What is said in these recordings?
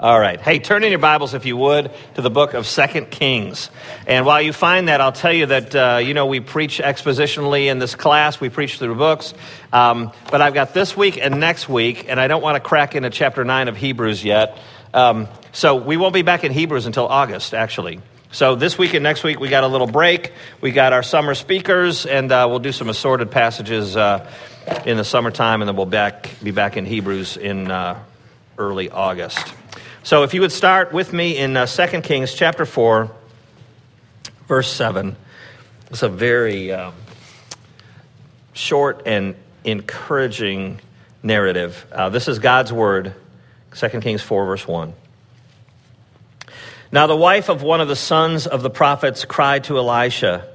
All right. Hey, turn in your Bibles, if you would, to the book of Second Kings. And while you find that, I'll tell you that, uh, you know, we preach expositionally in this class. We preach through books. Um, but I've got this week and next week, and I don't want to crack into chapter 9 of Hebrews yet. Um, so we won't be back in Hebrews until August, actually. So this week and next week, we got a little break. We got our summer speakers, and uh, we'll do some assorted passages uh, in the summertime, and then we'll back, be back in Hebrews in uh, early August. So if you would start with me in uh, 2 Kings chapter 4, verse 7. It's a very um, short and encouraging narrative. Uh, this is God's word, 2 Kings 4, verse 1. Now the wife of one of the sons of the prophets cried to Elisha,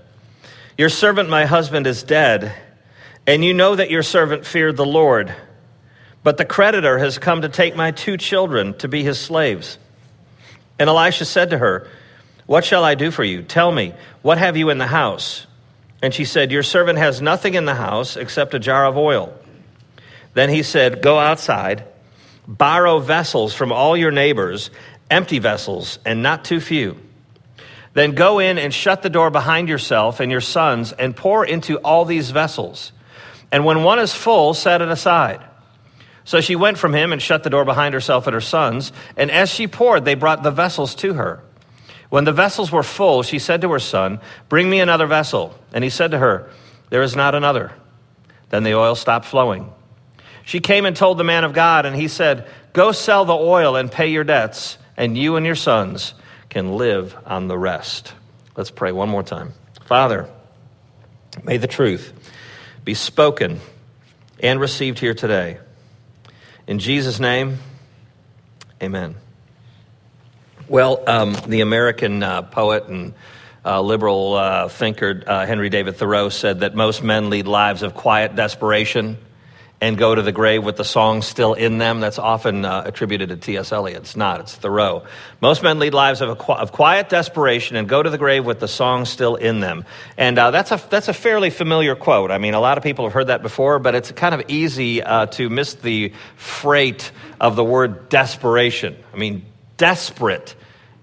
Your servant, my husband, is dead, and you know that your servant feared the Lord but the creditor has come to take my two children to be his slaves. And Elisha said to her, What shall I do for you? Tell me, what have you in the house? And she said, Your servant has nothing in the house except a jar of oil. Then he said, Go outside, borrow vessels from all your neighbors, empty vessels, and not too few. Then go in and shut the door behind yourself and your sons, and pour into all these vessels. And when one is full, set it aside. So she went from him and shut the door behind herself and her sons. And as she poured, they brought the vessels to her. When the vessels were full, she said to her son, Bring me another vessel. And he said to her, There is not another. Then the oil stopped flowing. She came and told the man of God, and he said, Go sell the oil and pay your debts, and you and your sons can live on the rest. Let's pray one more time. Father, may the truth be spoken and received here today. In Jesus' name, amen. Well, um, the American uh, poet and uh, liberal uh, thinker uh, Henry David Thoreau said that most men lead lives of quiet desperation and go to the grave with the song still in them. That's often uh, attributed to T.S. Eliot. It's not, it's Thoreau. Most men lead lives of, qu- of quiet desperation and go to the grave with the song still in them. And uh, that's, a, that's a fairly familiar quote. I mean, a lot of people have heard that before, but it's kind of easy uh, to miss the freight of the word desperation. I mean, desperate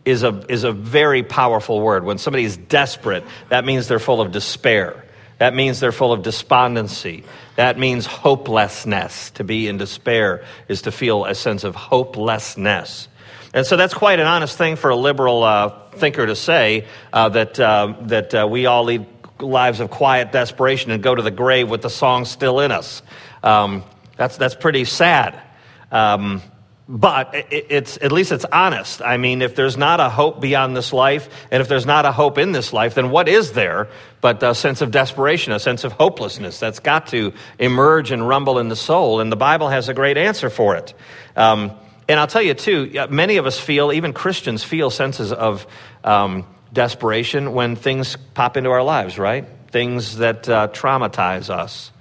is a, is a very powerful word. When somebody is desperate, that means they're full of despair. That means they're full of despondency. That means hopelessness. To be in despair is to feel a sense of hopelessness. And so that's quite an honest thing for a liberal uh, thinker to say uh, that, uh, that uh, we all lead lives of quiet desperation and go to the grave with the song still in us. Um, that's, that's pretty sad. Um, but it's at least it's honest. I mean, if there's not a hope beyond this life, and if there's not a hope in this life, then what is there but a sense of desperation, a sense of hopelessness that's got to emerge and rumble in the soul? And the Bible has a great answer for it. Um, and I'll tell you too, many of us feel, even Christians feel senses of um, desperation when things pop into our lives, right? Things that uh, traumatize us,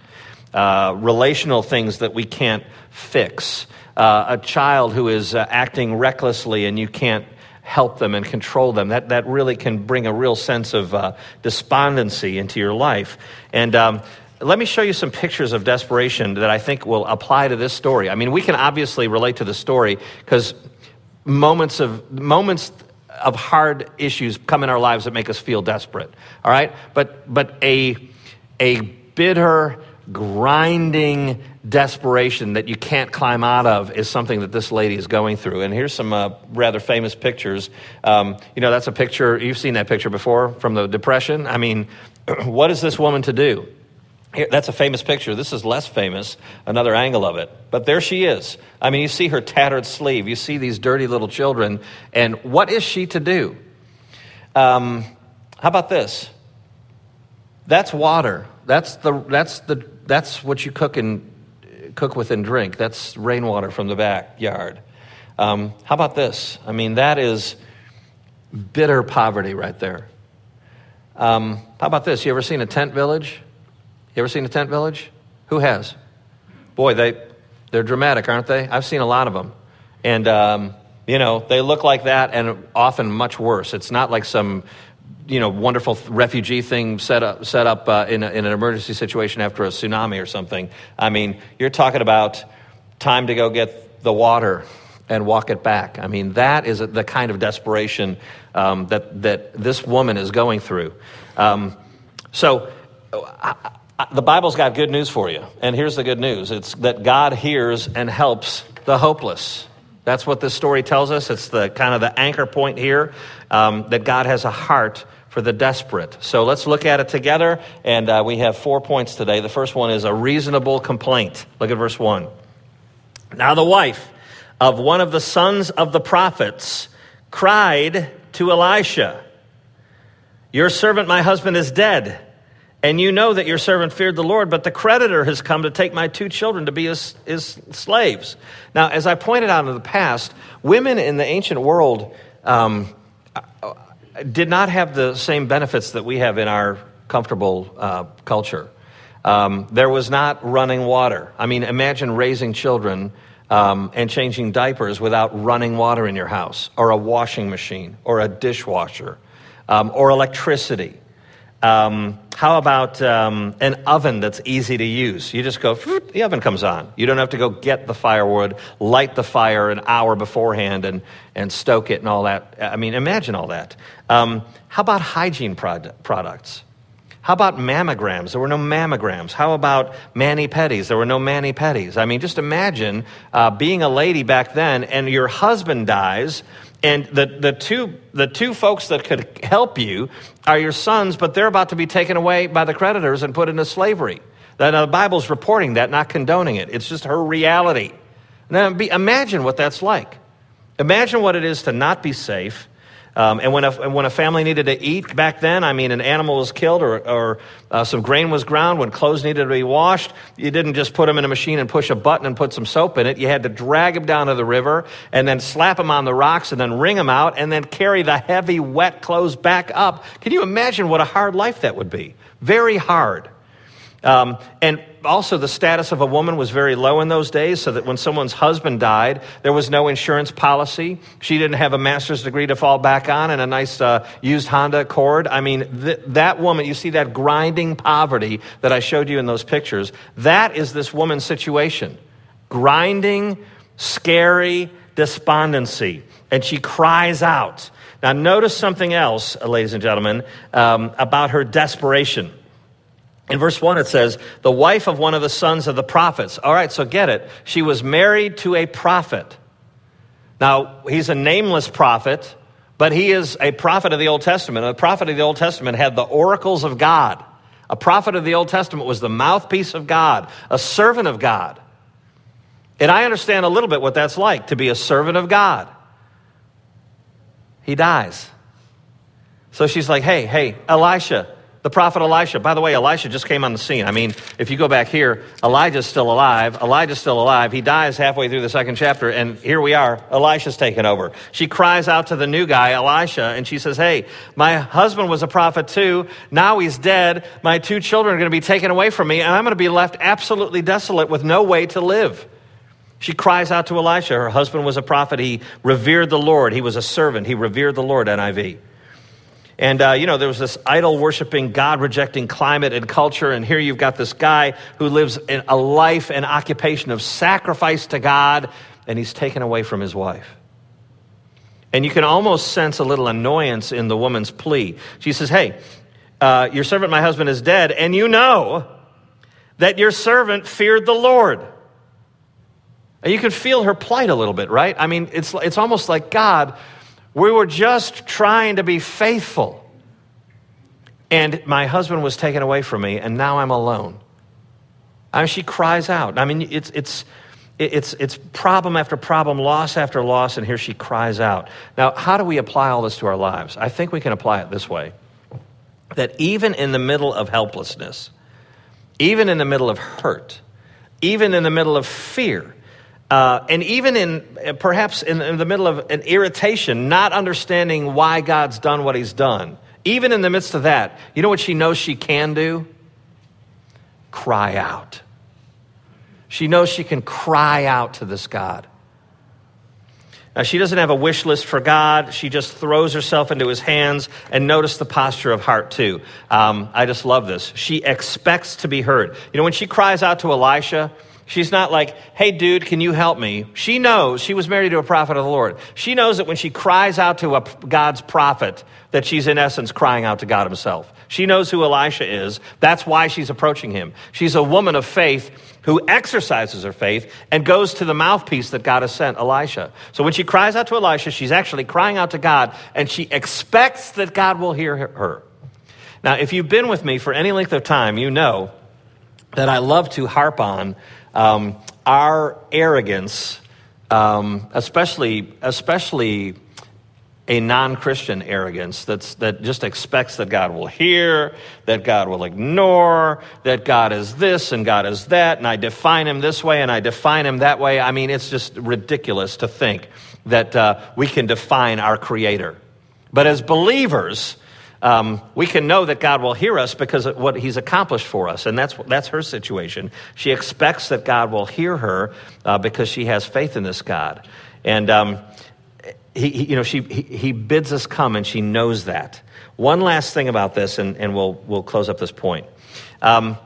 uh, relational things that we can't fix uh, a child who is uh, acting recklessly and you can't help them and control them. That, that really can bring a real sense of uh, despondency into your life. And um, let me show you some pictures of desperation that I think will apply to this story. I mean, we can obviously relate to the story because moments of moments of hard issues come in our lives that make us feel desperate. All right, but but a a bitter grinding desperation that you can't climb out of is something that this lady is going through. And here's some uh, rather famous pictures. Um, you know, that's a picture, you've seen that picture before from the Depression. I mean, what is this woman to do? Here, that's a famous picture. This is less famous, another angle of it. But there she is. I mean, you see her tattered sleeve, you see these dirty little children, and what is she to do? Um, how about this? That's water. That's the, that's the that's what you cook and cook with and drink. That's rainwater from the backyard. Um, how about this? I mean, that is bitter poverty right there. Um, how about this? You ever seen a tent village? You ever seen a tent village? Who has? Boy, they they're dramatic, aren't they? I've seen a lot of them, and um, you know they look like that, and often much worse. It's not like some you know, wonderful refugee thing set up, set up uh, in, a, in an emergency situation after a tsunami or something. I mean, you're talking about time to go get the water and walk it back. I mean, that is the kind of desperation um, that, that this woman is going through. Um, so, I, I, the Bible's got good news for you. And here's the good news it's that God hears and helps the hopeless. That's what this story tells us. It's the kind of the anchor point here um, that God has a heart for the desperate. So let's look at it together. And uh, we have four points today. The first one is a reasonable complaint. Look at verse 1. Now, the wife of one of the sons of the prophets cried to Elisha, Your servant, my husband, is dead. And you know that your servant feared the Lord, but the creditor has come to take my two children to be his, his slaves. Now, as I pointed out in the past, women in the ancient world um, did not have the same benefits that we have in our comfortable uh, culture. Um, there was not running water. I mean, imagine raising children um, and changing diapers without running water in your house, or a washing machine, or a dishwasher, um, or electricity. Um, how about um, an oven that's easy to use? You just go, the oven comes on. You don't have to go get the firewood, light the fire an hour beforehand, and, and stoke it and all that. I mean, imagine all that. Um, how about hygiene product, products? How about mammograms? There were no mammograms. How about mani pedis? There were no mani pedis. I mean, just imagine uh, being a lady back then and your husband dies, and the, the, two, the two folks that could help you are your sons, but they're about to be taken away by the creditors and put into slavery. Now, the Bible's reporting that, not condoning it. It's just her reality. Now, be, imagine what that's like. Imagine what it is to not be safe um, and when a, when a family needed to eat back then, I mean, an animal was killed or, or uh, some grain was ground, when clothes needed to be washed, you didn't just put them in a machine and push a button and put some soap in it. You had to drag them down to the river and then slap them on the rocks and then wring them out and then carry the heavy, wet clothes back up. Can you imagine what a hard life that would be? Very hard. Um, and also, the status of a woman was very low in those days, so that when someone's husband died, there was no insurance policy. She didn't have a master's degree to fall back on and a nice uh, used Honda Accord. I mean, th- that woman, you see that grinding poverty that I showed you in those pictures, that is this woman's situation. Grinding, scary despondency. And she cries out. Now, notice something else, ladies and gentlemen, um, about her desperation. In verse 1, it says, the wife of one of the sons of the prophets. All right, so get it. She was married to a prophet. Now, he's a nameless prophet, but he is a prophet of the Old Testament. A prophet of the Old Testament had the oracles of God. A prophet of the Old Testament was the mouthpiece of God, a servant of God. And I understand a little bit what that's like to be a servant of God. He dies. So she's like, hey, hey, Elisha, the prophet Elisha. By the way, Elisha just came on the scene. I mean, if you go back here, Elijah's still alive. Elijah's still alive. He dies halfway through the second chapter, and here we are. Elisha's taken over. She cries out to the new guy, Elisha, and she says, Hey, my husband was a prophet too. Now he's dead. My two children are going to be taken away from me, and I'm going to be left absolutely desolate with no way to live. She cries out to Elisha. Her husband was a prophet. He revered the Lord. He was a servant. He revered the Lord, NIV. And, uh, you know, there was this idol worshiping, God rejecting climate and culture. And here you've got this guy who lives in a life and occupation of sacrifice to God, and he's taken away from his wife. And you can almost sense a little annoyance in the woman's plea. She says, Hey, uh, your servant, my husband, is dead, and you know that your servant feared the Lord. And you can feel her plight a little bit, right? I mean, it's, it's almost like God we were just trying to be faithful. And my husband was taken away from me, and now I'm alone. I mean, she cries out. I mean, it's, it's, it's, it's problem after problem, loss after loss, and here she cries out. Now, how do we apply all this to our lives? I think we can apply it this way that even in the middle of helplessness, even in the middle of hurt, even in the middle of fear, uh, and even in perhaps in, in the middle of an irritation, not understanding why God's done what he's done, even in the midst of that, you know what she knows she can do? Cry out. She knows she can cry out to this God. Now, she doesn't have a wish list for God. She just throws herself into his hands. And notice the posture of heart, too. Um, I just love this. She expects to be heard. You know, when she cries out to Elisha, She's not like, hey, dude, can you help me? She knows she was married to a prophet of the Lord. She knows that when she cries out to a, God's prophet, that she's in essence crying out to God Himself. She knows who Elisha is. That's why she's approaching him. She's a woman of faith who exercises her faith and goes to the mouthpiece that God has sent, Elisha. So when she cries out to Elisha, she's actually crying out to God and she expects that God will hear her. Now, if you've been with me for any length of time, you know that I love to harp on um, our arrogance, um, especially, especially a non Christian arrogance that's, that just expects that God will hear, that God will ignore, that God is this and God is that, and I define him this way and I define him that way. I mean, it's just ridiculous to think that uh, we can define our Creator. But as believers, um, we can know that God will hear us because of what He's accomplished for us. And that's, that's her situation. She expects that God will hear her uh, because she has faith in this God. And um, he, he, you know, she, he, he bids us come, and she knows that. One last thing about this, and, and we'll, we'll close up this point. Um,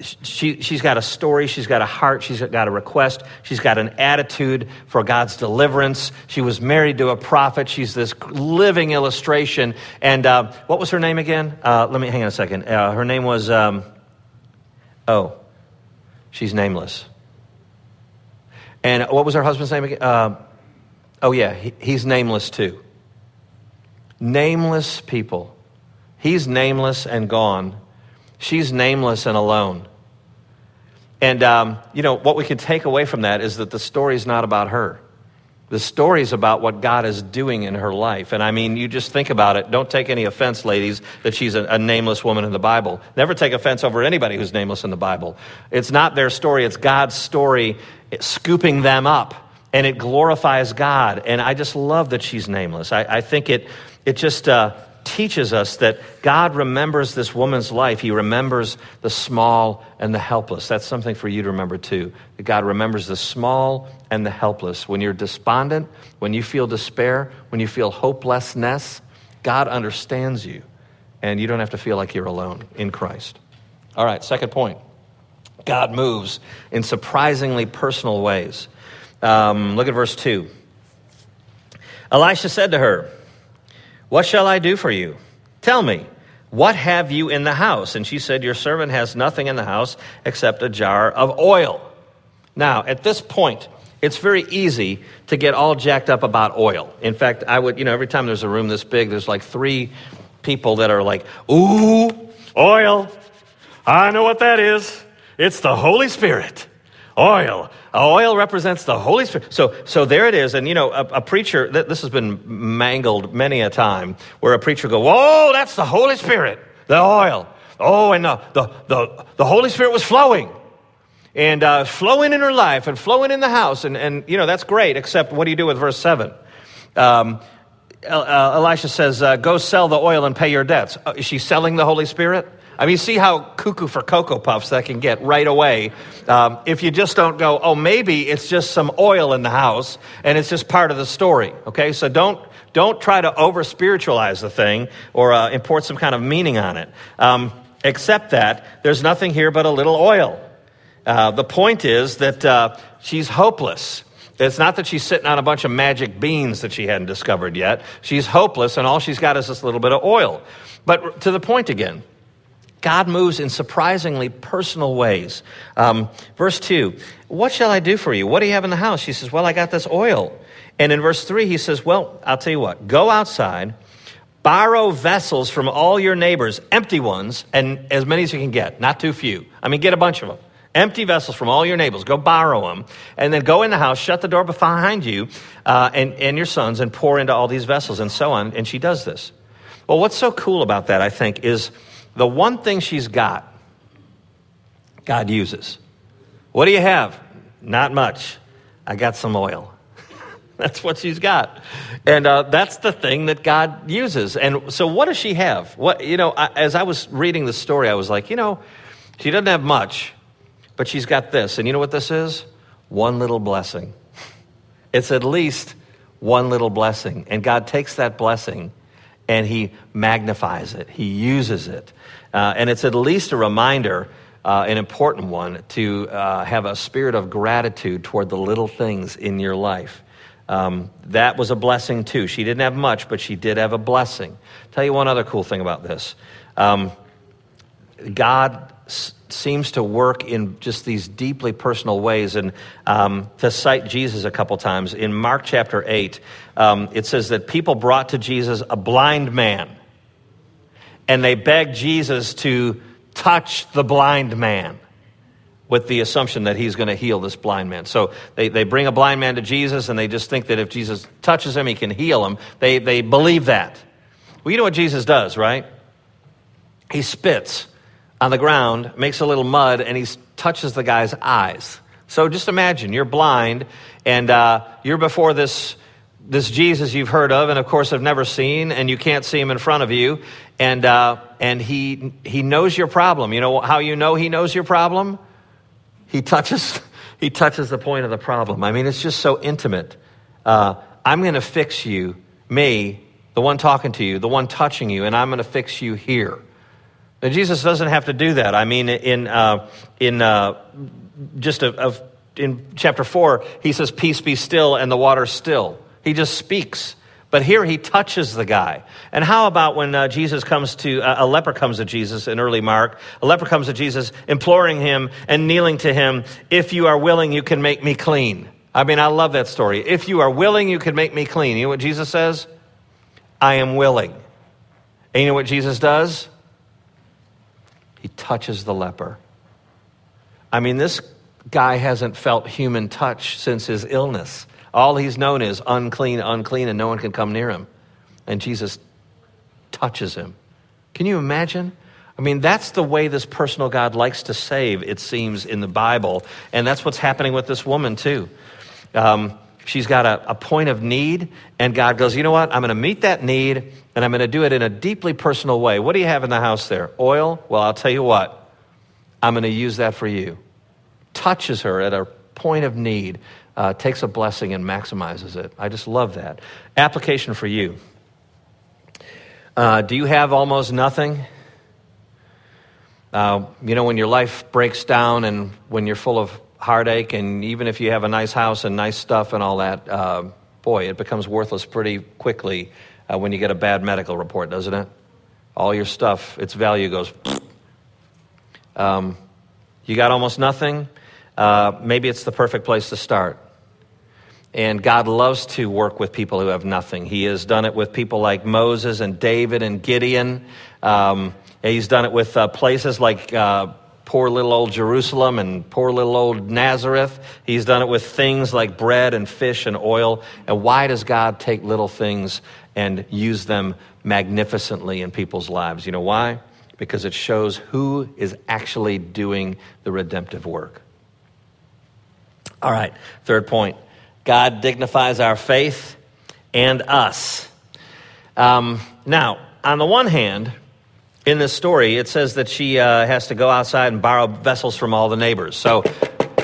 she, she's got a story, she's got a heart, she's got a request, she's got an attitude for God's deliverance. She was married to a prophet. She's this living illustration. And uh, what was her name again? Uh, let me hang on a second. Uh, her name was, um, oh, she's nameless. And what was her husband's name again? Uh, Oh, yeah, he, he's nameless too. Nameless people. He's nameless and gone. She's nameless and alone. And, um, you know, what we can take away from that is that the story is not about her. The story is about what God is doing in her life. And I mean, you just think about it. Don't take any offense, ladies, that she's a, a, nameless woman in the Bible. Never take offense over anybody who's nameless in the Bible. It's not their story, it's God's story scooping them up and it glorifies God. And I just love that she's nameless. I, I think it, it just uh, teaches us that God remembers this woman's life. He remembers the small and the helpless. That's something for you to remember too. That God remembers the small and the helpless. When you're despondent, when you feel despair, when you feel hopelessness, God understands you. And you don't have to feel like you're alone in Christ. All right, second point God moves in surprisingly personal ways. Um, look at verse 2. Elisha said to her, What shall I do for you? Tell me, what have you in the house? And she said, Your servant has nothing in the house except a jar of oil. Now, at this point, it's very easy to get all jacked up about oil. In fact, I would, you know, every time there's a room this big, there's like three people that are like, Ooh, oil. I know what that is. It's the Holy Spirit. Oil. Oil represents the Holy Spirit. So, so there it is. And, you know, a, a preacher, this has been mangled many a time, where a preacher go, whoa, that's the Holy Spirit, the oil. Oh, and the, the, the, the Holy Spirit was flowing. And uh, flowing in her life and flowing in the house. And, and, you know, that's great, except what do you do with verse 7? Um, uh, Elisha says, uh, Go sell the oil and pay your debts. Uh, is she selling the Holy Spirit? I mean, see how cuckoo for Cocoa Puffs that can get right away. Um, if you just don't go, oh, maybe it's just some oil in the house and it's just part of the story. Okay, so don't don't try to over spiritualize the thing or uh, import some kind of meaning on it. Um, except that there's nothing here but a little oil. Uh, the point is that uh, she's hopeless. It's not that she's sitting on a bunch of magic beans that she hadn't discovered yet. She's hopeless, and all she's got is this little bit of oil. But to the point again, God moves in surprisingly personal ways. Um, verse 2 What shall I do for you? What do you have in the house? She says, Well, I got this oil. And in verse 3, he says, Well, I'll tell you what, go outside, borrow vessels from all your neighbors, empty ones, and as many as you can get, not too few. I mean, get a bunch of them. Empty vessels from all your neighbors. Go borrow them. And then go in the house, shut the door behind you uh, and, and your sons, and pour into all these vessels, and so on. And she does this. Well, what's so cool about that, I think, is the one thing she's got, God uses. What do you have? Not much. I got some oil. that's what she's got. And uh, that's the thing that God uses. And so, what does she have? What, you know, I, as I was reading the story, I was like, you know, she doesn't have much, but she's got this. And you know what this is? One little blessing. It's at least one little blessing. And God takes that blessing and he magnifies it, he uses it. Uh, and it's at least a reminder uh, an important one, to uh, have a spirit of gratitude toward the little things in your life. Um, that was a blessing too. She didn't have much, but she did have a blessing. Tell you one other cool thing about this. Um, God seems to work in just these deeply personal ways. And um, to cite Jesus a couple times, in Mark chapter 8, um, it says that people brought to Jesus a blind man, and they begged Jesus to touch the blind man with the assumption that he's going to heal this blind man. So they, they bring a blind man to Jesus and they just think that if Jesus touches him, he can heal him. They, they believe that. Well, you know what Jesus does, right? He spits on the ground, makes a little mud, and he touches the guy's eyes. So just imagine you're blind and uh, you're before this, this Jesus you've heard of and, of course, have never seen, and you can't see him in front of you. And, uh, and he, he knows your problem. You know how you know he knows your problem? He touches, he touches the point of the problem. I mean, it's just so intimate. Uh, I'm going to fix you, me, the one talking to you, the one touching you, and I'm going to fix you here. Jesus doesn't have to do that. I mean, in, uh, in uh, just a, a, in chapter 4, he says, Peace be still, and the water's still. He just speaks. But here he touches the guy. And how about when uh, Jesus comes to, uh, a leper comes to Jesus in early Mark, a leper comes to Jesus, imploring him and kneeling to him, If you are willing, you can make me clean. I mean, I love that story. If you are willing, you can make me clean. You know what Jesus says? I am willing. And you know what Jesus does? He touches the leper. I mean, this guy hasn't felt human touch since his illness. All he's known is unclean, unclean, and no one can come near him. And Jesus touches him. Can you imagine? I mean, that's the way this personal God likes to save, it seems, in the Bible. And that's what's happening with this woman, too. Um, she's got a, a point of need, and God goes, You know what? I'm going to meet that need, and I'm going to do it in a deeply personal way. What do you have in the house there? Oil? Well, I'll tell you what. I'm going to use that for you. Touches her at a point of need uh, takes a blessing and maximizes it. I just love that. Application for you. Uh, do you have almost nothing? Uh, you know, when your life breaks down and when you're full of heartache, and even if you have a nice house and nice stuff and all that, uh, boy, it becomes worthless pretty quickly uh, when you get a bad medical report, doesn't it? All your stuff, its value goes. Um, you got almost nothing. Uh, maybe it's the perfect place to start. And God loves to work with people who have nothing. He has done it with people like Moses and David and Gideon. Um, he's done it with uh, places like uh, poor little old Jerusalem and poor little old Nazareth. He's done it with things like bread and fish and oil. And why does God take little things and use them magnificently in people's lives? You know why? Because it shows who is actually doing the redemptive work. All right, third point God dignifies our faith and us. Um, now, on the one hand, in this story, it says that she uh, has to go outside and borrow vessels from all the neighbors. So,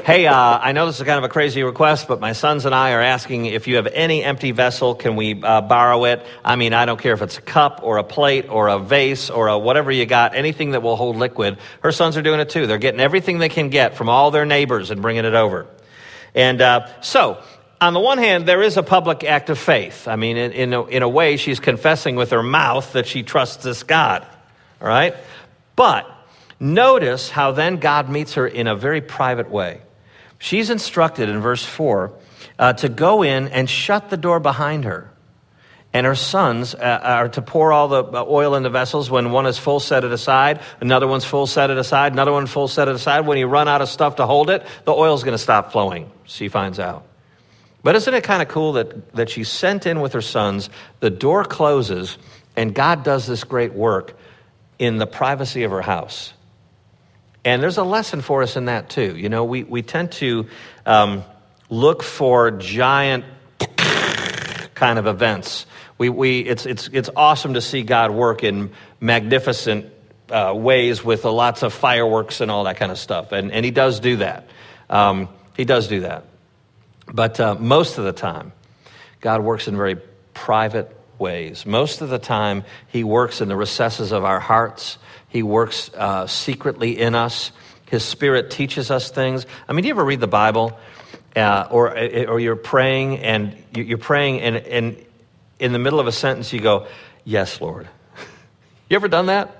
hey, uh, I know this is kind of a crazy request, but my sons and I are asking if you have any empty vessel, can we uh, borrow it? I mean, I don't care if it's a cup or a plate or a vase or a whatever you got, anything that will hold liquid. Her sons are doing it too. They're getting everything they can get from all their neighbors and bringing it over. And uh, so, on the one hand, there is a public act of faith. I mean, in, in, a, in a way, she's confessing with her mouth that she trusts this God. All right? But notice how then God meets her in a very private way. She's instructed in verse 4 uh, to go in and shut the door behind her. And her sons uh, are to pour all the uh, oil in the vessels. When one is full, set it aside. Another one's full, set it aside. Another one full, set it aside. When you run out of stuff to hold it, the oil's going to stop flowing, she finds out. But isn't it kind of cool that, that she's sent in with her sons, the door closes, and God does this great work in the privacy of her house? And there's a lesson for us in that too. You know, we, we tend to um, look for giant kind of events. We, we, it's, it's, it's awesome to see God work in magnificent uh, ways with lots of fireworks and all that kind of stuff. And, and He does do that. Um, he does do that. But uh, most of the time, God works in very private ways. Most of the time, He works in the recesses of our hearts. He works uh, secretly in us. His Spirit teaches us things. I mean, do you ever read the Bible uh, or, or you're praying and you're praying and, and in the middle of a sentence you go, Yes, Lord. you ever done that?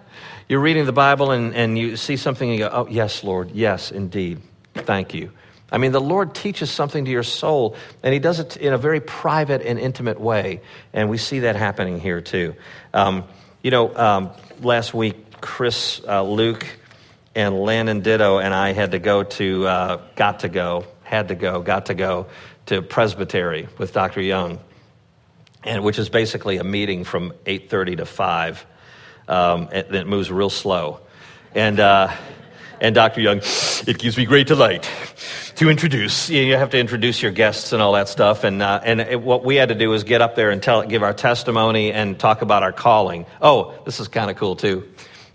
You're reading the Bible and, and you see something and you go, Oh, yes, Lord. Yes, indeed. Thank you. I mean, the Lord teaches something to your soul, and He does it in a very private and intimate way. And we see that happening here, too. Um, you know, um, last week, Chris, uh, Luke, and Landon Ditto and I had to go to, uh, got to go, had to go, got to go to Presbytery with Dr. Young, and which is basically a meeting from 8.30 to 5 um, and it moves real slow. And, uh, and Dr. Young, it gives me great delight to introduce. You have to introduce your guests and all that stuff. And, uh, and it, what we had to do was get up there and tell, give our testimony and talk about our calling. Oh, this is kind of cool too.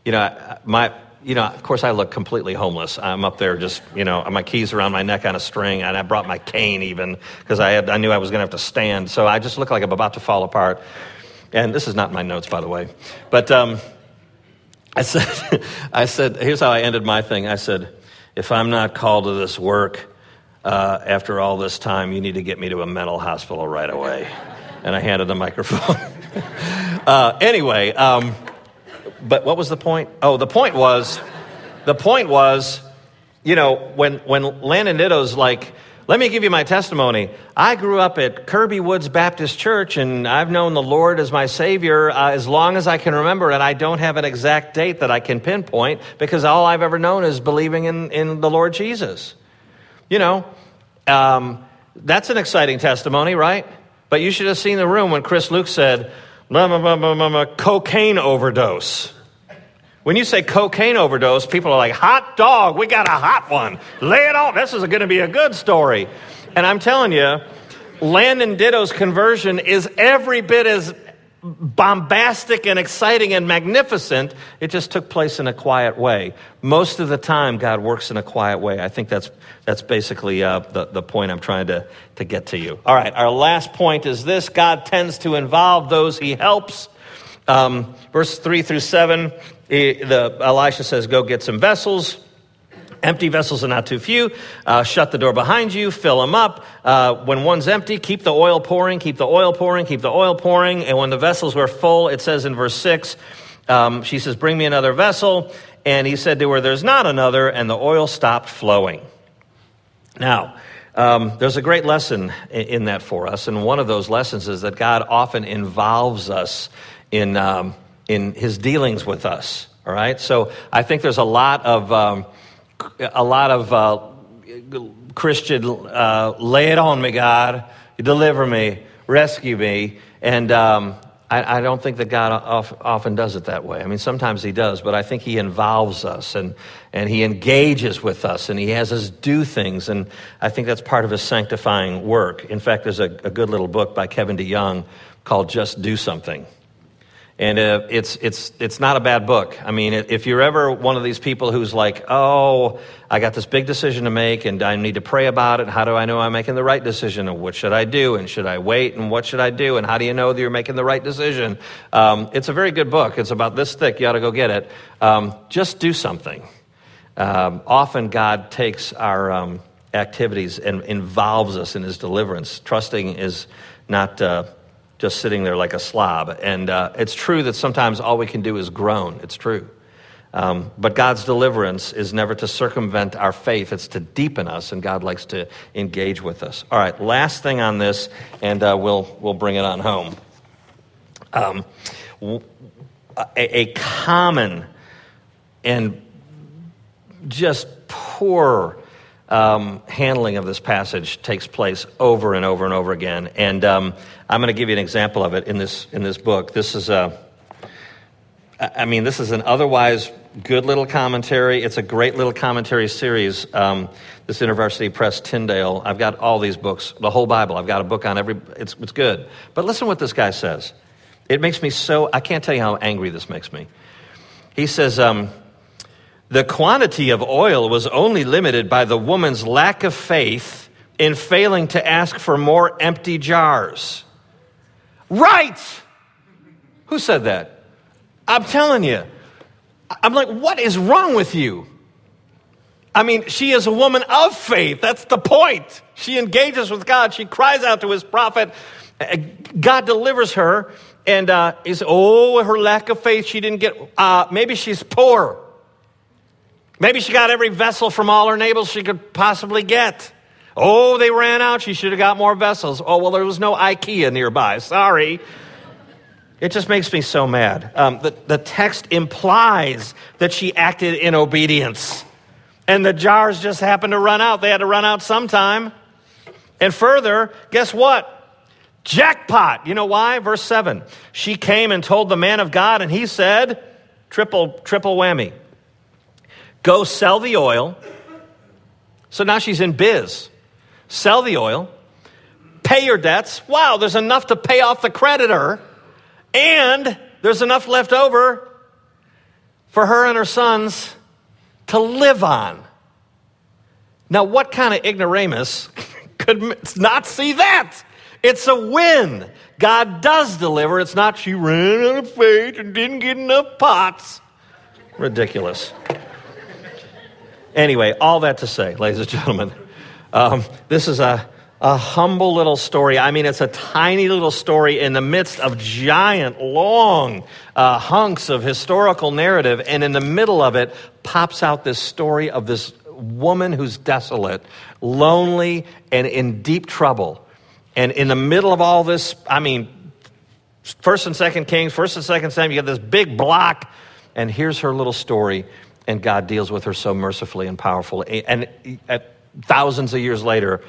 You know, my, you know, of course, I look completely homeless. I'm up there just, you know, my keys around my neck on a string, and I brought my cane even because I, had, I knew I was going to have to stand. So I just look like I'm about to fall apart. And this is not my notes, by the way. But um, I said, I said, here's how I ended my thing. I said, if I'm not called to this work, uh, after all this time, you need to get me to a mental hospital right away. And I handed the microphone. uh, anyway, um, but what was the point? Oh, the point was, the point was, you know, when, when Landon Ditto's like, let me give you my testimony. I grew up at Kirby Woods Baptist Church, and I've known the Lord as my Savior uh, as long as I can remember, and I don't have an exact date that I can pinpoint because all I've ever known is believing in, in the Lord Jesus. You know, um, that's an exciting testimony, right? But you should have seen the room when Chris Luke said, cocaine overdose. When you say cocaine overdose, people are like, hot dog, we got a hot one. Lay it on. This is going to be a good story. And I'm telling you, Landon Ditto's conversion is every bit as bombastic and exciting and magnificent. It just took place in a quiet way. Most of the time, God works in a quiet way. I think that's, that's basically uh, the, the point I'm trying to, to get to you. All right, our last point is this God tends to involve those he helps. Um, verse 3 through 7, the, Elisha says, Go get some vessels. Empty vessels are not too few. Uh, shut the door behind you, fill them up. Uh, when one's empty, keep the oil pouring, keep the oil pouring, keep the oil pouring. And when the vessels were full, it says in verse 6, um, she says, Bring me another vessel. And he said to her, There's not another. And the oil stopped flowing. Now, um, there's a great lesson in, that for us. And one of those lessons is that God often involves us in, um, in his dealings with us. All right? So I think there's a lot of. Um, a lot of uh, Christian, uh, lay it on me, God, deliver me, rescue me. And um, I, I, don't think that God often does it that way. I mean, sometimes He does, but I think He involves us and, and He engages with us and He has us do things. And I think that's part of His sanctifying work. In fact, there's a, a good little book by Kevin DeYoung called Just Do Something. And uh, it's, it's, it's not a bad book. I mean, if you're ever one of these people who's like, oh, I got this big decision to make and I need to pray about it. How do I know I'm making the right decision? And what should I do? And should I wait? And what should I do? And how do you know that you're making the right decision? Um, it's a very good book. It's about this thick. You ought to go get it. Um, just do something. Um, often God takes our um, activities and involves us in his deliverance. Trusting is not. Uh, just sitting there like a slob. And uh, it's true that sometimes all we can do is groan. It's true. Um, but God's deliverance is never to circumvent our faith, it's to deepen us, and God likes to engage with us. All right, last thing on this, and uh, we'll, we'll bring it on home. Um, a, a common and just poor um, handling of this passage takes place over and over and over again. And um, I'm going to give you an example of it in this, in this book. This is a, I mean, this is an otherwise good little commentary. It's a great little commentary series. Um, this University Press Tyndale. I've got all these books, the whole Bible. I've got a book on every. It's, it's good. But listen what this guy says. It makes me so. I can't tell you how angry this makes me. He says. Um, the quantity of oil was only limited by the woman's lack of faith in failing to ask for more empty jars. Right! Who said that? I'm telling you. I'm like, what is wrong with you? I mean, she is a woman of faith. That's the point. She engages with God. She cries out to his prophet. God delivers her. And uh, is oh, her lack of faith, she didn't get, uh, maybe she's poor. Maybe she got every vessel from all her neighbors she could possibly get. Oh, they ran out. She should have got more vessels. Oh, well, there was no IKEA nearby. Sorry. It just makes me so mad. Um, the, the text implies that she acted in obedience. And the jars just happened to run out. They had to run out sometime. And further, guess what? Jackpot. You know why? Verse 7. She came and told the man of God, and he said, triple, triple whammy. Go sell the oil. So now she's in biz. Sell the oil, pay your debts. Wow, there's enough to pay off the creditor, and there's enough left over for her and her sons to live on. Now, what kind of ignoramus could not see that? It's a win. God does deliver. It's not she ran out of faith and didn't get enough pots. Ridiculous. Anyway, all that to say, ladies and gentlemen, um, this is a, a humble little story. I mean, it's a tiny little story in the midst of giant, long uh, hunks of historical narrative. And in the middle of it pops out this story of this woman who's desolate, lonely, and in deep trouble. And in the middle of all this, I mean, first and second Kings, first and second Samuel, you got this big block. And here's her little story and God deals with her so mercifully and powerfully. And thousands of years later,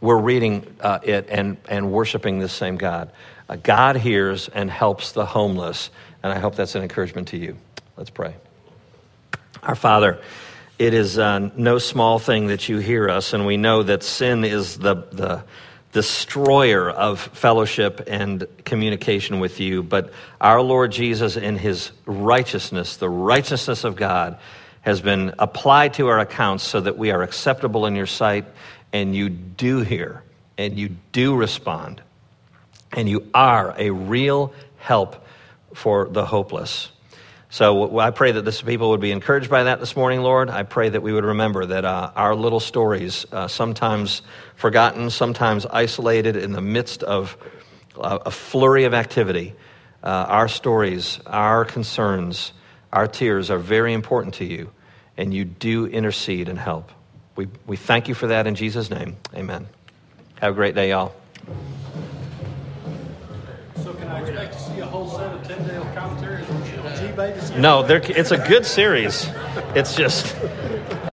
we're reading uh, it and, and worshiping this same God. Uh, God hears and helps the homeless, and I hope that's an encouragement to you. Let's pray. Our Father, it is uh, no small thing that you hear us, and we know that sin is the, the destroyer of fellowship and communication with you. But our Lord Jesus, in his righteousness, the righteousness of God, has been applied to our accounts so that we are acceptable in your sight and you do hear and you do respond and you are a real help for the hopeless. So I pray that this people would be encouraged by that this morning, Lord. I pray that we would remember that uh, our little stories, uh, sometimes forgotten, sometimes isolated in the midst of uh, a flurry of activity, uh, our stories, our concerns, our tears are very important to you, and you do intercede and help. We, we thank you for that in Jesus' name. Amen. Have a great day, y'all. So, can I expect to see a whole set of Tyndale commentaries on G No, it's a good series. It's just.